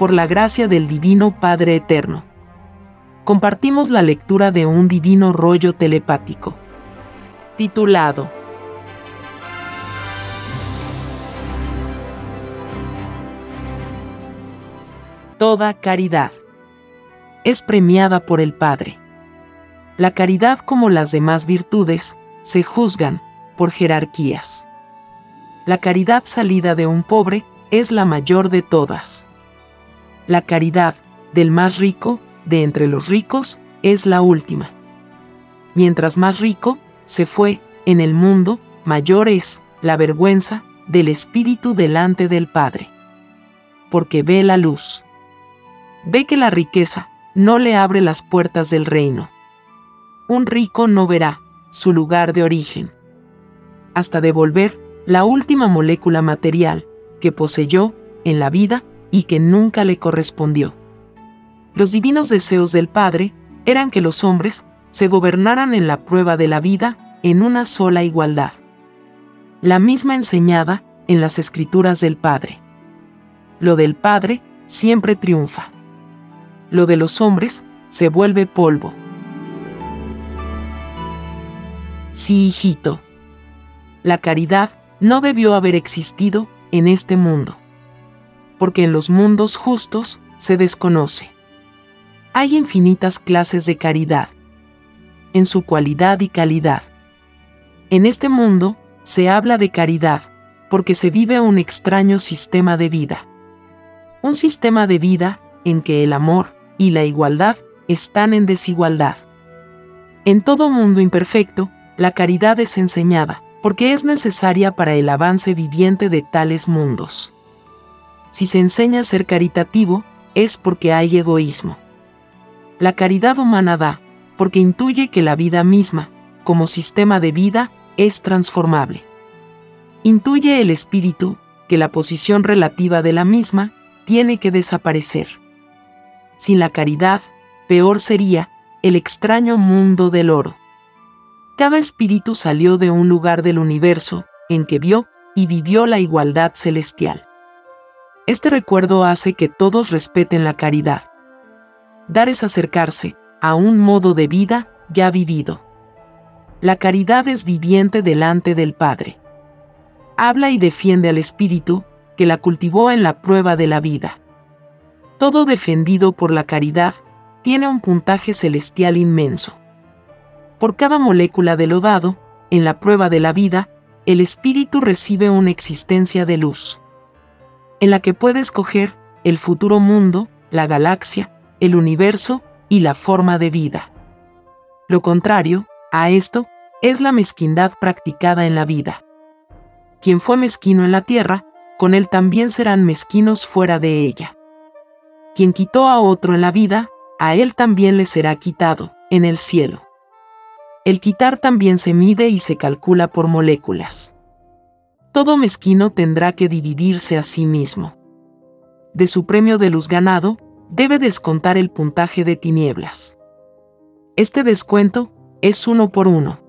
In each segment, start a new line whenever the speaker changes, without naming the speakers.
por la gracia del Divino Padre Eterno. Compartimos la lectura de un divino rollo telepático. Titulado Toda caridad es premiada por el Padre. La caridad como las demás virtudes se juzgan por jerarquías. La caridad salida de un pobre es la mayor de todas. La caridad del más rico, de entre los ricos, es la última. Mientras más rico se fue en el mundo, mayor es la vergüenza del espíritu delante del Padre. Porque ve la luz. Ve que la riqueza no le abre las puertas del reino. Un rico no verá su lugar de origen. Hasta devolver la última molécula material que poseyó en la vida y que nunca le correspondió. Los divinos deseos del Padre eran que los hombres se gobernaran en la prueba de la vida en una sola igualdad. La misma enseñada en las escrituras del Padre. Lo del Padre siempre triunfa. Lo de los hombres se vuelve polvo. Sí, hijito. La caridad no debió haber existido en este mundo. Porque en los mundos justos se desconoce. Hay infinitas clases de caridad. En su cualidad y calidad. En este mundo se habla de caridad porque se vive un extraño sistema de vida. Un sistema de vida en que el amor y la igualdad están en desigualdad. En todo mundo imperfecto, la caridad es enseñada, porque es necesaria para el avance viviente de tales mundos. Si se enseña a ser caritativo, es porque hay egoísmo. La caridad humana da, porque intuye que la vida misma, como sistema de vida, es transformable. Intuye el espíritu que la posición relativa de la misma tiene que desaparecer. Sin la caridad, peor sería el extraño mundo del oro. Cada espíritu salió de un lugar del universo en que vio y vivió la igualdad celestial. Este recuerdo hace que todos respeten la caridad. Dar es acercarse a un modo de vida ya vivido. La caridad es viviente delante del Padre. Habla y defiende al Espíritu, que la cultivó en la prueba de la vida. Todo defendido por la caridad tiene un puntaje celestial inmenso. Por cada molécula de lo dado, en la prueba de la vida, el espíritu recibe una existencia de luz, en la que puede escoger el futuro mundo, la galaxia, el universo y la forma de vida. Lo contrario, a esto, es la mezquindad practicada en la vida. Quien fue mezquino en la tierra, con él también serán mezquinos fuera de ella. Quien quitó a otro en la vida, a él también le será quitado, en el cielo. El quitar también se mide y se calcula por moléculas. Todo mezquino tendrá que dividirse a sí mismo. De su premio de luz ganado, debe descontar el puntaje de tinieblas. Este descuento es uno por uno.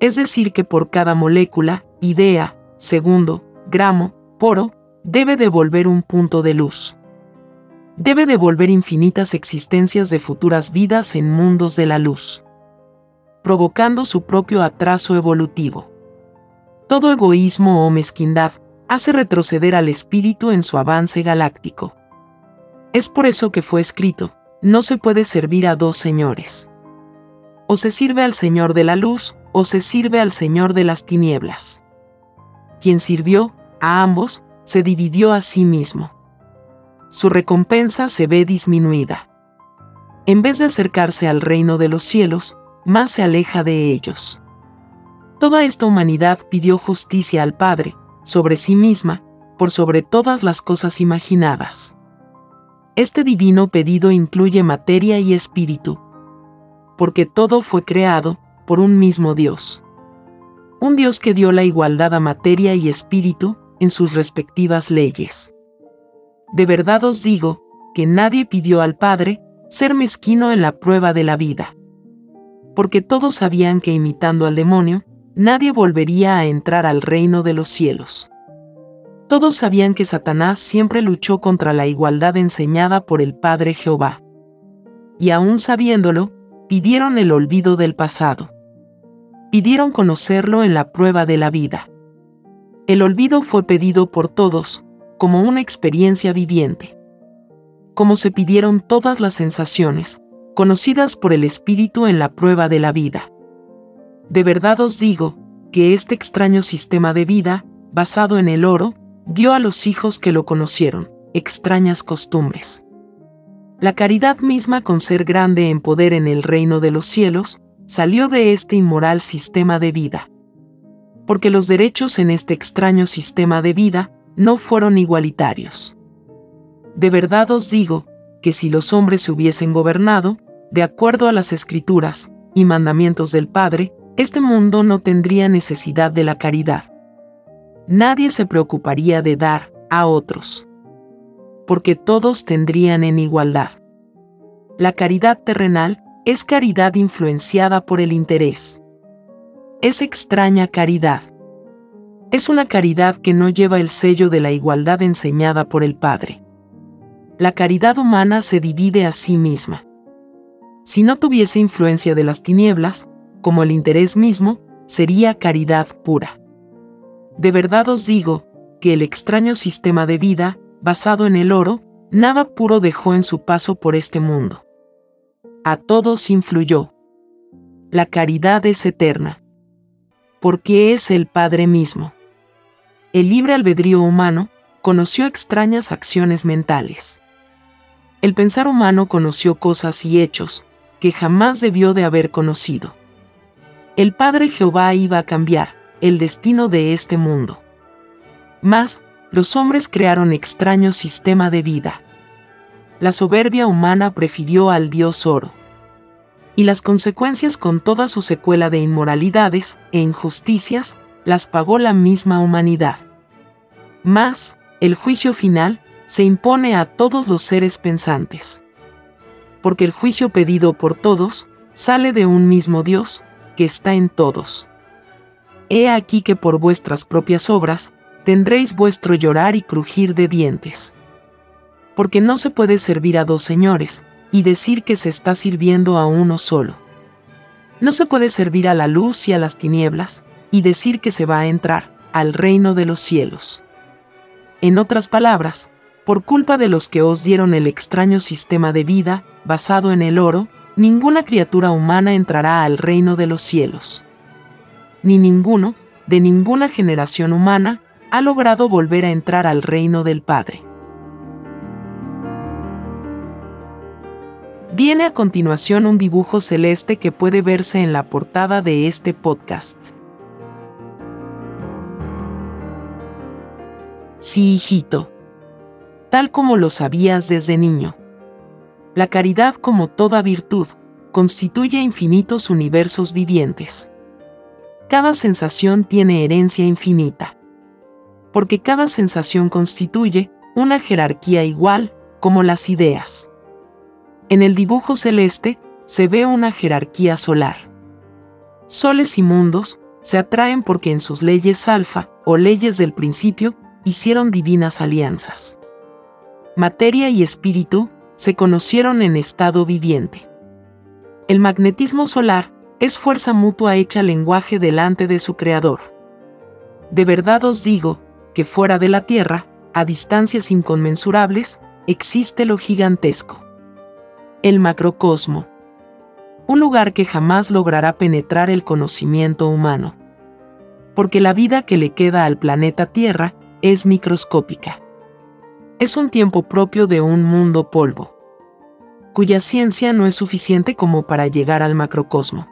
Es decir, que por cada molécula, idea, segundo, gramo, poro, debe devolver un punto de luz. Debe devolver infinitas existencias de futuras vidas en mundos de la luz provocando su propio atraso evolutivo. Todo egoísmo o mezquindad hace retroceder al espíritu en su avance galáctico. Es por eso que fue escrito, no se puede servir a dos señores. O se sirve al Señor de la luz, o se sirve al Señor de las tinieblas. Quien sirvió a ambos, se dividió a sí mismo. Su recompensa se ve disminuida. En vez de acercarse al reino de los cielos, más se aleja de ellos. Toda esta humanidad pidió justicia al Padre, sobre sí misma, por sobre todas las cosas imaginadas. Este divino pedido incluye materia y espíritu, porque todo fue creado por un mismo Dios. Un Dios que dio la igualdad a materia y espíritu en sus respectivas leyes. De verdad os digo, que nadie pidió al Padre ser mezquino en la prueba de la vida porque todos sabían que imitando al demonio, nadie volvería a entrar al reino de los cielos. Todos sabían que Satanás siempre luchó contra la igualdad enseñada por el Padre Jehová. Y aún sabiéndolo, pidieron el olvido del pasado. Pidieron conocerlo en la prueba de la vida. El olvido fue pedido por todos, como una experiencia viviente. Como se pidieron todas las sensaciones, conocidas por el Espíritu en la prueba de la vida. De verdad os digo, que este extraño sistema de vida, basado en el oro, dio a los hijos que lo conocieron, extrañas costumbres. La caridad misma con ser grande en poder en el reino de los cielos, salió de este inmoral sistema de vida. Porque los derechos en este extraño sistema de vida no fueron igualitarios. De verdad os digo, que si los hombres se hubiesen gobernado, de acuerdo a las escrituras y mandamientos del Padre, este mundo no tendría necesidad de la caridad. Nadie se preocuparía de dar a otros, porque todos tendrían en igualdad. La caridad terrenal es caridad influenciada por el interés. Es extraña caridad. Es una caridad que no lleva el sello de la igualdad enseñada por el Padre. La caridad humana se divide a sí misma. Si no tuviese influencia de las tinieblas, como el interés mismo, sería caridad pura. De verdad os digo, que el extraño sistema de vida, basado en el oro, nada puro dejó en su paso por este mundo. A todos influyó. La caridad es eterna. Porque es el Padre mismo. El libre albedrío humano conoció extrañas acciones mentales. El pensar humano conoció cosas y hechos que jamás debió de haber conocido. El Padre Jehová iba a cambiar el destino de este mundo. Mas, los hombres crearon extraño sistema de vida. La soberbia humana prefirió al Dios oro. Y las consecuencias con toda su secuela de inmoralidades e injusticias las pagó la misma humanidad. Mas, el juicio final se impone a todos los seres pensantes. Porque el juicio pedido por todos sale de un mismo Dios, que está en todos. He aquí que por vuestras propias obras tendréis vuestro llorar y crujir de dientes. Porque no se puede servir a dos señores, y decir que se está sirviendo a uno solo. No se puede servir a la luz y a las tinieblas, y decir que se va a entrar al reino de los cielos. En otras palabras, por culpa de los que os dieron el extraño sistema de vida, basado en el oro, ninguna criatura humana entrará al reino de los cielos. Ni ninguno, de ninguna generación humana, ha logrado volver a entrar al reino del Padre. Viene a continuación un dibujo celeste que puede verse en la portada de este podcast. Sí, hijito. Tal como lo sabías desde niño. La caridad, como toda virtud, constituye infinitos universos vivientes. Cada sensación tiene herencia infinita. Porque cada sensación constituye una jerarquía igual como las ideas. En el dibujo celeste se ve una jerarquía solar. Soles y mundos se atraen porque en sus leyes alfa o leyes del principio hicieron divinas alianzas. Materia y espíritu se conocieron en estado viviente. El magnetismo solar es fuerza mutua hecha lenguaje delante de su creador. De verdad os digo, que fuera de la Tierra, a distancias inconmensurables, existe lo gigantesco. El macrocosmo. Un lugar que jamás logrará penetrar el conocimiento humano. Porque la vida que le queda al planeta Tierra es microscópica es un tiempo propio de un mundo polvo, cuya ciencia no es suficiente como para llegar al macrocosmo.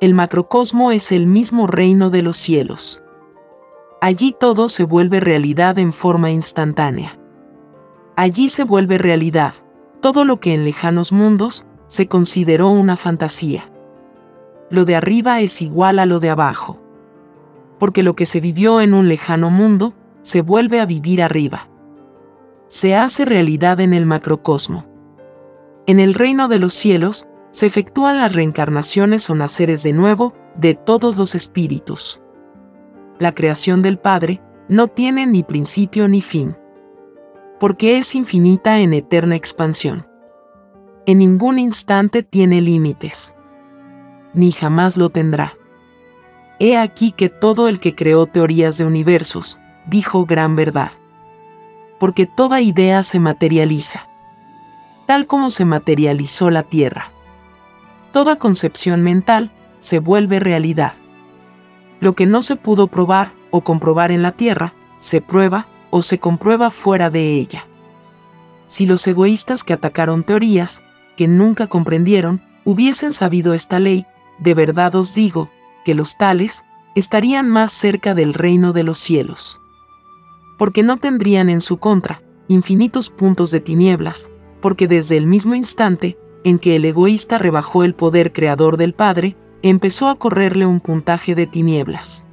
El macrocosmo es el mismo reino de los cielos. Allí todo se vuelve realidad en forma instantánea. Allí se vuelve realidad todo lo que en lejanos mundos se consideró una fantasía. Lo de arriba es igual a lo de abajo. Porque lo que se vivió en un lejano mundo se vuelve a vivir arriba se hace realidad en el macrocosmo. En el reino de los cielos, se efectúan las reencarnaciones o naceres de nuevo de todos los espíritus. La creación del Padre no tiene ni principio ni fin. Porque es infinita en eterna expansión. En ningún instante tiene límites. Ni jamás lo tendrá. He aquí que todo el que creó teorías de universos, dijo gran verdad. Porque toda idea se materializa. Tal como se materializó la Tierra. Toda concepción mental se vuelve realidad. Lo que no se pudo probar o comprobar en la Tierra, se prueba o se comprueba fuera de ella. Si los egoístas que atacaron teorías, que nunca comprendieron, hubiesen sabido esta ley, de verdad os digo, que los tales estarían más cerca del reino de los cielos. Porque no tendrían en su contra infinitos puntos de tinieblas, porque desde el mismo instante en que el egoísta rebajó el poder creador del Padre, empezó a correrle un puntaje de tinieblas.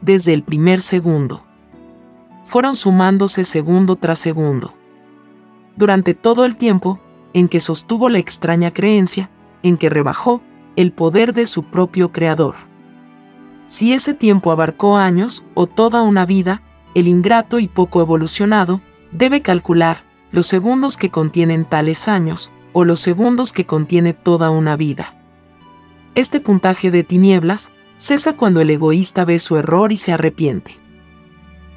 Desde el primer segundo. Fueron sumándose segundo tras segundo. Durante todo el tiempo en que sostuvo la extraña creencia, en que rebajó el poder de su propio creador. Si ese tiempo abarcó años o toda una vida, el ingrato y poco evolucionado debe calcular los segundos que contienen tales años o los segundos que contiene toda una vida. Este puntaje de tinieblas cesa cuando el egoísta ve su error y se arrepiente.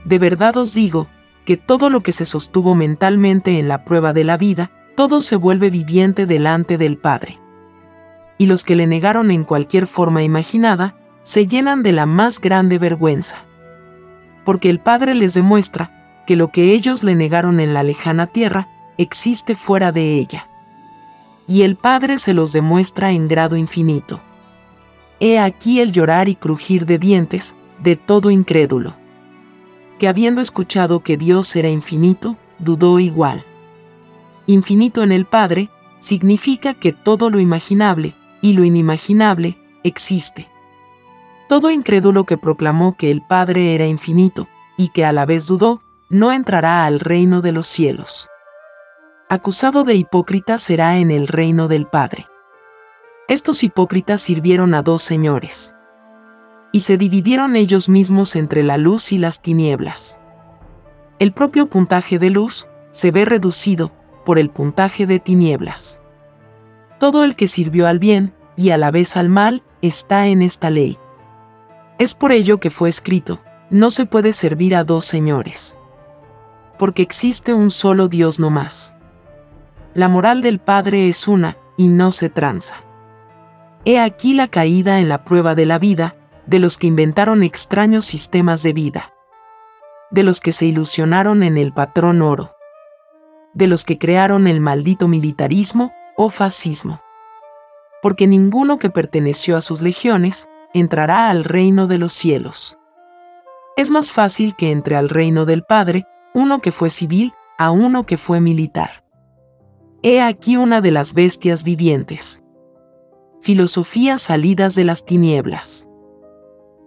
De verdad os digo, que todo lo que se sostuvo mentalmente en la prueba de la vida, todo se vuelve viviente delante del Padre y los que le negaron en cualquier forma imaginada, se llenan de la más grande vergüenza. Porque el Padre les demuestra que lo que ellos le negaron en la lejana tierra existe fuera de ella. Y el Padre se los demuestra en grado infinito. He aquí el llorar y crujir de dientes de todo incrédulo. Que habiendo escuchado que Dios era infinito, dudó igual. Infinito en el Padre significa que todo lo imaginable, y lo inimaginable, existe. Todo incrédulo que proclamó que el Padre era infinito, y que a la vez dudó, no entrará al reino de los cielos. Acusado de hipócrita será en el reino del Padre. Estos hipócritas sirvieron a dos señores. Y se dividieron ellos mismos entre la luz y las tinieblas. El propio puntaje de luz se ve reducido por el puntaje de tinieblas. Todo el que sirvió al bien, y a la vez al mal, está en esta ley. Es por ello que fue escrito, no se puede servir a dos señores. Porque existe un solo Dios no más. La moral del Padre es una, y no se tranza. He aquí la caída en la prueba de la vida, de los que inventaron extraños sistemas de vida. De los que se ilusionaron en el patrón oro. De los que crearon el maldito militarismo, o fascismo. Porque ninguno que perteneció a sus legiones entrará al reino de los cielos. Es más fácil que entre al reino del Padre uno que fue civil a uno que fue militar. He aquí una de las bestias vivientes. Filosofías salidas de las tinieblas.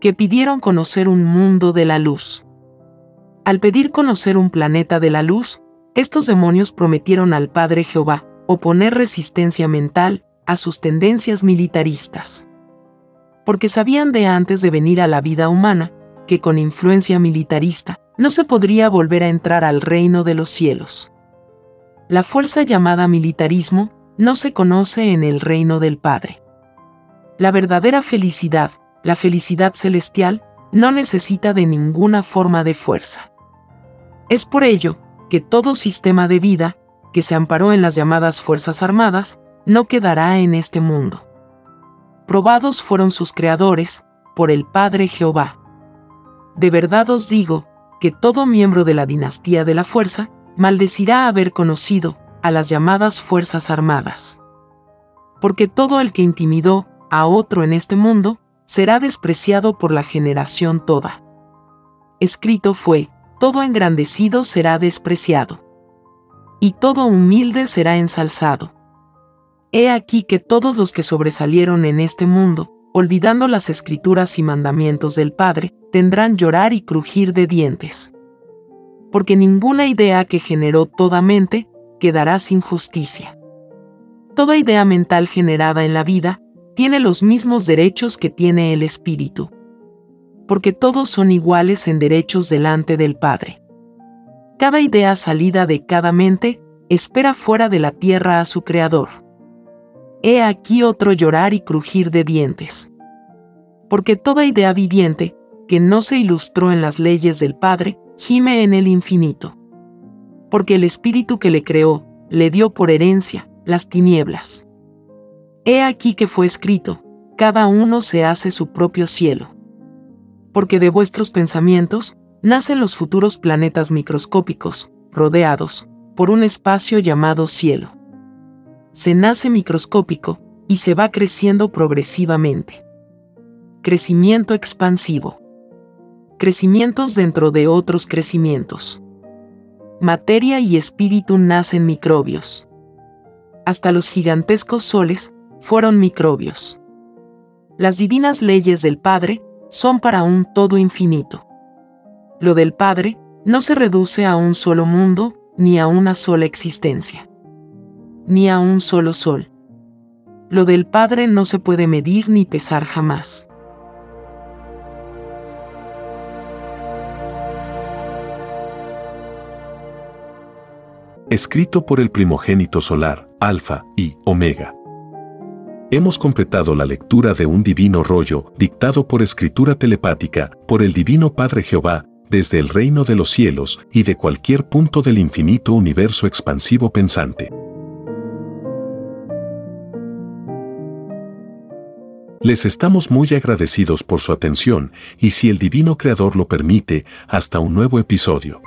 Que pidieron conocer un mundo de la luz. Al pedir conocer un planeta de la luz, estos demonios prometieron al Padre Jehová, oponer resistencia mental a sus tendencias militaristas. Porque sabían de antes de venir a la vida humana que con influencia militarista no se podría volver a entrar al reino de los cielos. La fuerza llamada militarismo no se conoce en el reino del Padre. La verdadera felicidad, la felicidad celestial, no necesita de ninguna forma de fuerza. Es por ello que todo sistema de vida que se amparó en las llamadas Fuerzas Armadas, no quedará en este mundo. Probados fueron sus creadores, por el Padre Jehová. De verdad os digo, que todo miembro de la dinastía de la fuerza, maldecirá haber conocido a las llamadas Fuerzas Armadas. Porque todo el que intimidó a otro en este mundo, será despreciado por la generación toda. Escrito fue, todo engrandecido será despreciado y todo humilde será ensalzado. He aquí que todos los que sobresalieron en este mundo, olvidando las escrituras y mandamientos del Padre, tendrán llorar y crujir de dientes. Porque ninguna idea que generó toda mente quedará sin justicia. Toda idea mental generada en la vida tiene los mismos derechos que tiene el espíritu. porque todos son iguales en derechos delante del Padre. Cada idea salida de cada mente espera fuera de la tierra a su Creador. He aquí otro llorar y crujir de dientes. Porque toda idea viviente, que no se ilustró en las leyes del Padre, gime en el infinito. Porque el Espíritu que le creó, le dio por herencia las tinieblas. He aquí que fue escrito, cada uno se hace su propio cielo. Porque de vuestros pensamientos, nacen los futuros planetas microscópicos, rodeados, por un espacio llamado cielo. Se nace microscópico, y se va creciendo progresivamente. Crecimiento expansivo. Crecimientos dentro de otros crecimientos. Materia y espíritu nacen microbios. Hasta los gigantescos soles fueron microbios. Las divinas leyes del Padre son para un todo infinito. Lo del Padre no se reduce a un solo mundo, ni a una sola existencia, ni a un solo sol. Lo del Padre no se puede medir ni pesar jamás.
Escrito por el primogénito solar, Alfa y Omega. Hemos completado la lectura de un divino rollo, dictado por escritura telepática, por el Divino Padre Jehová, desde el reino de los cielos y de cualquier punto del infinito universo expansivo pensante. Les estamos muy agradecidos por su atención y si el Divino Creador lo permite, hasta un nuevo episodio.